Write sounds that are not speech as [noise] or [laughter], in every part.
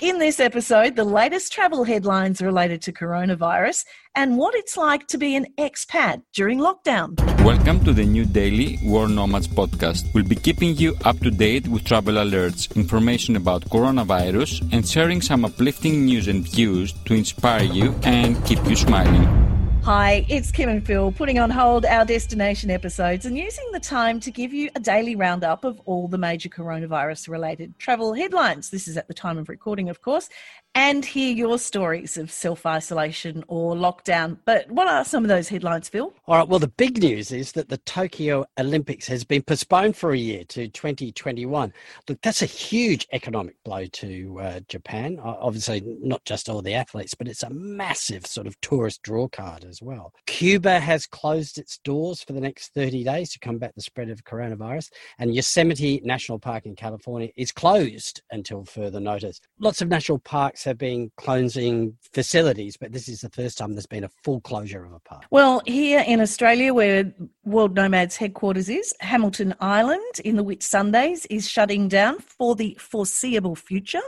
In this episode, the latest travel headlines related to coronavirus and what it's like to be an expat during lockdown. Welcome to the new daily World Nomads podcast. We'll be keeping you up to date with travel alerts, information about coronavirus, and sharing some uplifting news and views to inspire you and keep you smiling. Hi, it's Kim and Phil putting on hold our destination episodes and using the time to give you a daily roundup of all the major coronavirus related travel headlines. This is at the time of recording, of course, and hear your stories of self isolation or lockdown. But what are some of those headlines, Phil? All right, well, the big news is that the Tokyo Olympics has been postponed for a year to 2021. Look, that's a huge economic blow to uh, Japan. Obviously, not just all the athletes, but it's a massive sort of tourist draw card as well. Cuba has closed its doors for the next 30 days to combat the spread of coronavirus, and Yosemite National Park in California is closed until further notice. Lots of national parks have been closing facilities, but this is the first time there's been a full closure of a park. Well, here in Australia, where World Nomads headquarters is, Hamilton Island in the Whitsundays is shutting down for the foreseeable future.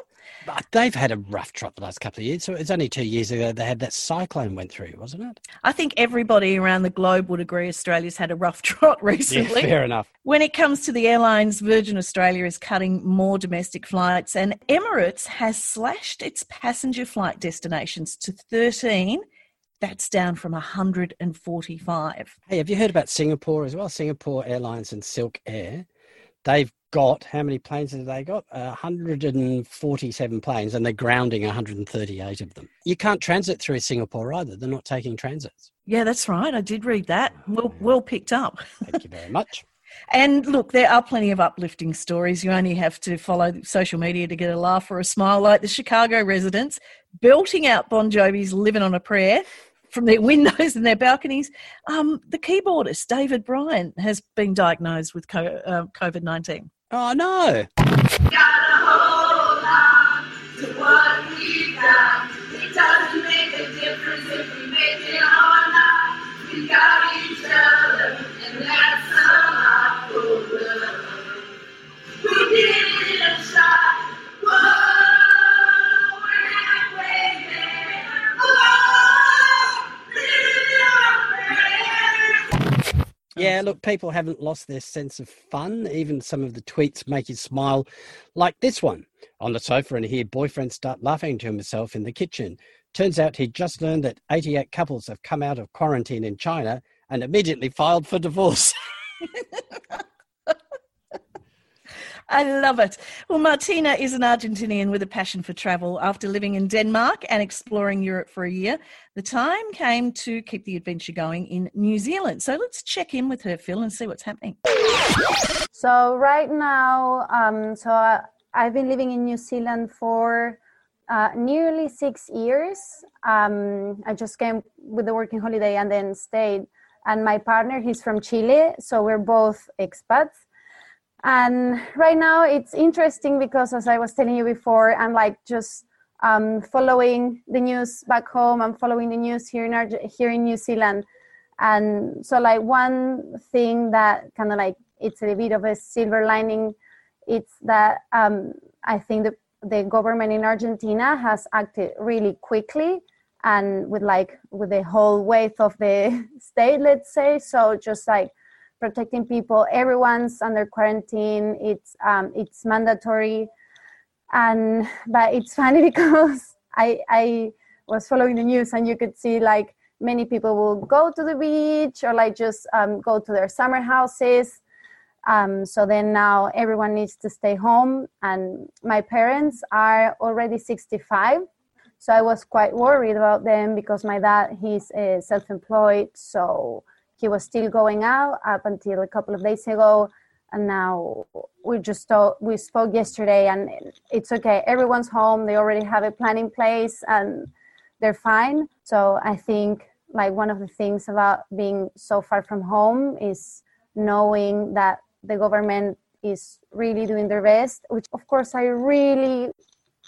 But they've had a rough trot the last couple of years. So it's only two years ago they had that cyclone went through, wasn't it? I think everybody around the globe would agree Australia's had a rough [laughs] trot recently. Yeah, fair enough. When it comes to the airlines, Virgin Australia is cutting more domestic flights, and Emirates has slashed its passenger flight destinations to 13 that's down from 145. Hey, have you heard about Singapore as well? Singapore Airlines and Silk Air. They've got how many planes have they got? Uh, 147 planes, and they're grounding 138 of them. You can't transit through Singapore either. They're not taking transits. Yeah, that's right. I did read that. Well, well picked up. Thank you very much. [laughs] And look, there are plenty of uplifting stories. You only have to follow social media to get a laugh or a smile, like the Chicago residents belting out Bon Jovi's Living on a Prayer from their [laughs] windows and their balconies. Um, the keyboardist, David Bryan, has been diagnosed with uh, COVID 19. Oh no! Look, people haven't lost their sense of fun. Even some of the tweets make you smile, like this one. On the sofa and hear boyfriend start laughing to himself in the kitchen. Turns out he'd just learned that 88 couples have come out of quarantine in China and immediately filed for divorce. [laughs] I love it. Well, Martina is an Argentinian with a passion for travel. After living in Denmark and exploring Europe for a year, the time came to keep the adventure going in New Zealand. So let's check in with her, Phil, and see what's happening. So, right now, um, so I, I've been living in New Zealand for uh, nearly six years. Um, I just came with the working holiday and then stayed. And my partner, he's from Chile, so we're both expats and right now it's interesting because as i was telling you before i'm like just um, following the news back home. I'm following the news here in here in new zealand. And so like one thing that kind of like it's a bit of a silver lining it's that um, i think the, the government in argentina has acted really quickly and with like with the whole weight of the [laughs] state let's say. So just like protecting people. Everyone's under quarantine. It's um, it's mandatory, and but it's funny [laughs] because I I was following the news and you could see like many people will go to the beach or like just um, go to their summer houses. Um, so then now everyone needs to stay home, and my parents are already 65. So I was quite worried about them because my dad he's uh, self-employed, so he was still going out up until a couple of days ago and now we just talk, we spoke yesterday and it's okay. Everyone's home they already have a plan in place and they're fine. So i think like one of the things about being so far from home is knowing that the government is really doing their best which of course i really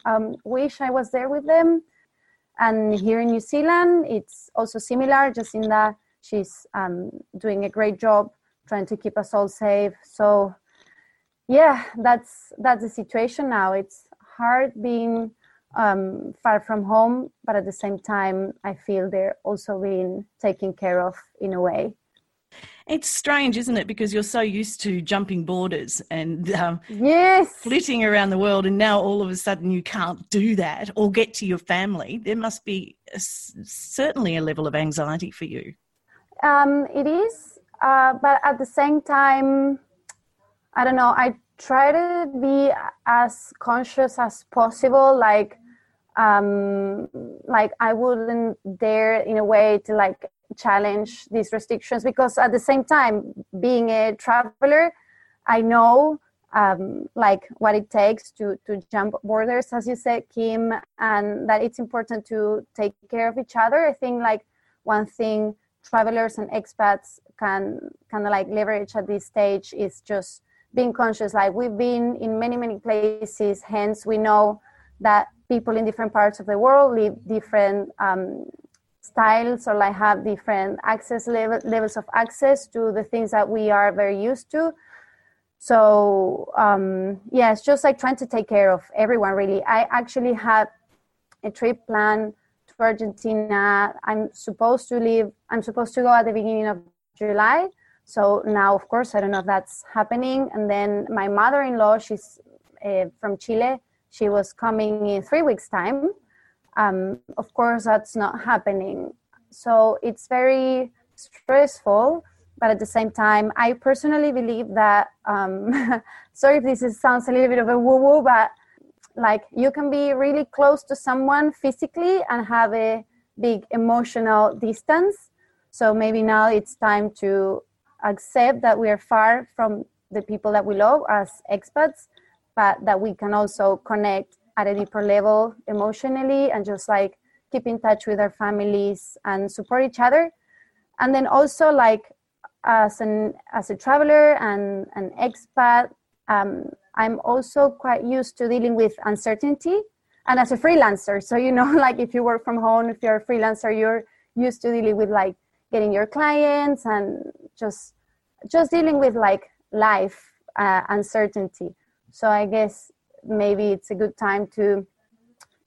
um, wish i was there with them. And here in new zealand it's also similar just in that she's um, doing a great job trying to keep us all safe so yeah that's that's the situation now it's hard being um, far from home, but at the same time, I feel they're also being taken care of in a way. It's strange, isn't it? Because you're so used to jumping borders and um, yes, flitting around the world, and now all of a sudden you can't do that or get to your family. There must be a, certainly a level of anxiety for you. Um, it is, uh, but at the same time, I don't know. I try to be as conscious as possible. Like, um, like I wouldn't dare in a way to like challenge these restrictions because at the same time being a traveler i know um, like what it takes to to jump borders as you said kim and that it's important to take care of each other i think like one thing travelers and expats can kind of like leverage at this stage is just being conscious. Like we've been in many many places hence we know that people in different parts of the world live different um, styles or like have different access level, levels of access to the things that we are very used to. So um, yeah it's just like trying to take care of everyone really. I actually had a trip planned to argentina. I'm supposed to leave i'm supposed to go at the beginning of july. So now of course i don't know if that's happening. And then my mother-in-law she's uh, from chile. She was coming in three weeks time. Um, of course that's not happening. So it's very stressful but at the same time i personally believe that um, [laughs] sorry if this is, sounds a little bit of a woo woo but like you can be really close to someone physically and have a big emotional distance. So maybe now it's time to accept that we are far from the people that we love as expats but that we can also connect at a deeper level emotionally and just like keep in touch with our families and support each other. And then also like as an as a traveler and an expat um, i'm also quite used to dealing with uncertainty and as a freelancer. So you know [laughs] like if you work from home if you're a freelancer you're used to dealing with like getting your clients and just just dealing with like life uh, uncertainty. So i guess maybe it's a good time to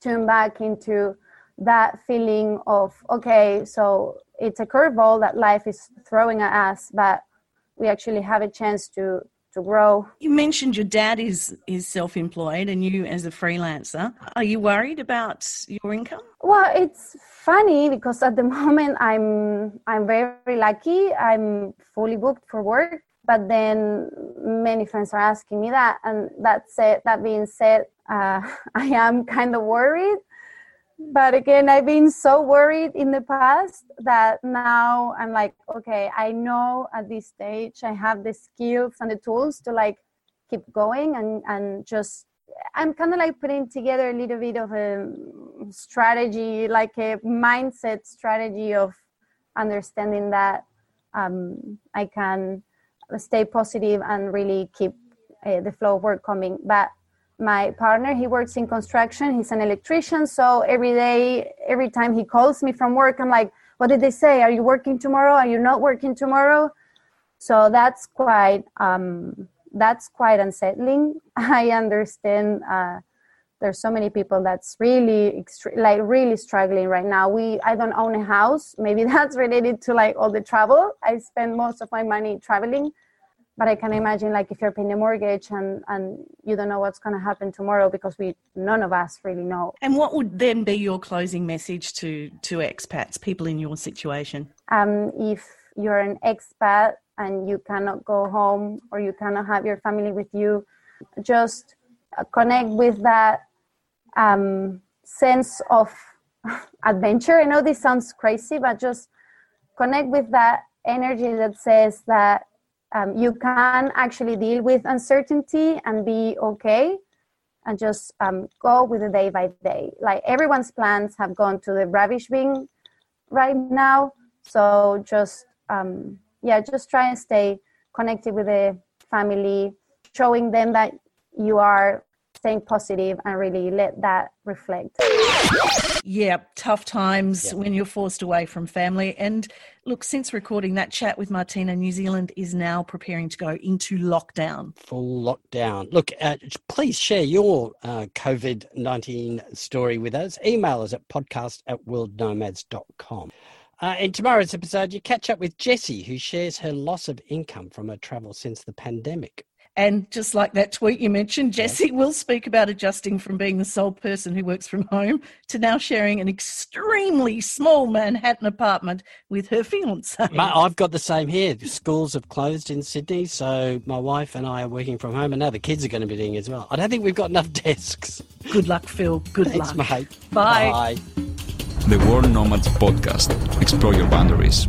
tune back into that feeling of okay so it's a curveball that life is throwing at us but we actually have a chance to to grow. You mentioned your dad is is self-employed and you as a freelancer. Are you worried about your income? Well it's funny because at the [laughs] moment i'm i'm very lucky. I'm fully booked for work but then many friends are asking me that. And that said that being said uh, [laughs] i am kind of worried but again i've been so worried in the past that now i'm like okay i know at this stage i have the skills and the tools to like keep going and and just i'm kind of like putting together a little bit of a strategy like a mindset strategy of understanding that um, i can stay positive and really keep uh, the flow of work coming. But my partner, he works in construction. He's an electrician. So every day, every time he calls me from work, I'm like, what did they say? Are you working tomorrow? Are you not working tomorrow? So that's quite um, that's quite unsettling. [laughs] I understand. Uh, there's so many people that's really like really struggling right now we i don't own a house maybe [laughs] that's related to like all the travel i spend most of my money traveling but i can imagine like if you're paying a mortgage and and you don't know what's going to happen tomorrow because we none of us really know and what would then be your closing message to to expats people in your situation um if you're an expat and you cannot go home or you cannot have your family with you just connect with that um, sense of [laughs] adventure. I know this sounds crazy, but just connect with that energy that says that um, you can actually deal with uncertainty and be okay and just um, go with the day by day. Like everyone's plans have gone to the rubbish bin right now. So just, um, yeah, just try and stay connected with the family, showing them that you are staying positive and really let that reflect. Yeah, tough times when you're forced away from family. And look, since recording that chat with Martina, New Zealand is now preparing to go into lockdown. Full lockdown. Look, uh, please share your uh, COVID 19 story with us. Email us at podcast at worldnomads.com. Uh, in tomorrow's episode, you catch up with Jessie, who shares her loss of income from her travel since the pandemic. And just like that tweet you mentioned, Jessie will speak about adjusting from being the sole person who works from home to now sharing an extremely small Manhattan apartment with her fiance. I've got the same here. The schools have closed in Sydney, so my wife and I are working from home, and now the kids are going to be doing as well. I don't think we've got enough [laughs] desks. Good luck, Phil. Good Thanks, luck. mate. Bye. Bye. The World Nomads Podcast. Explore your boundaries.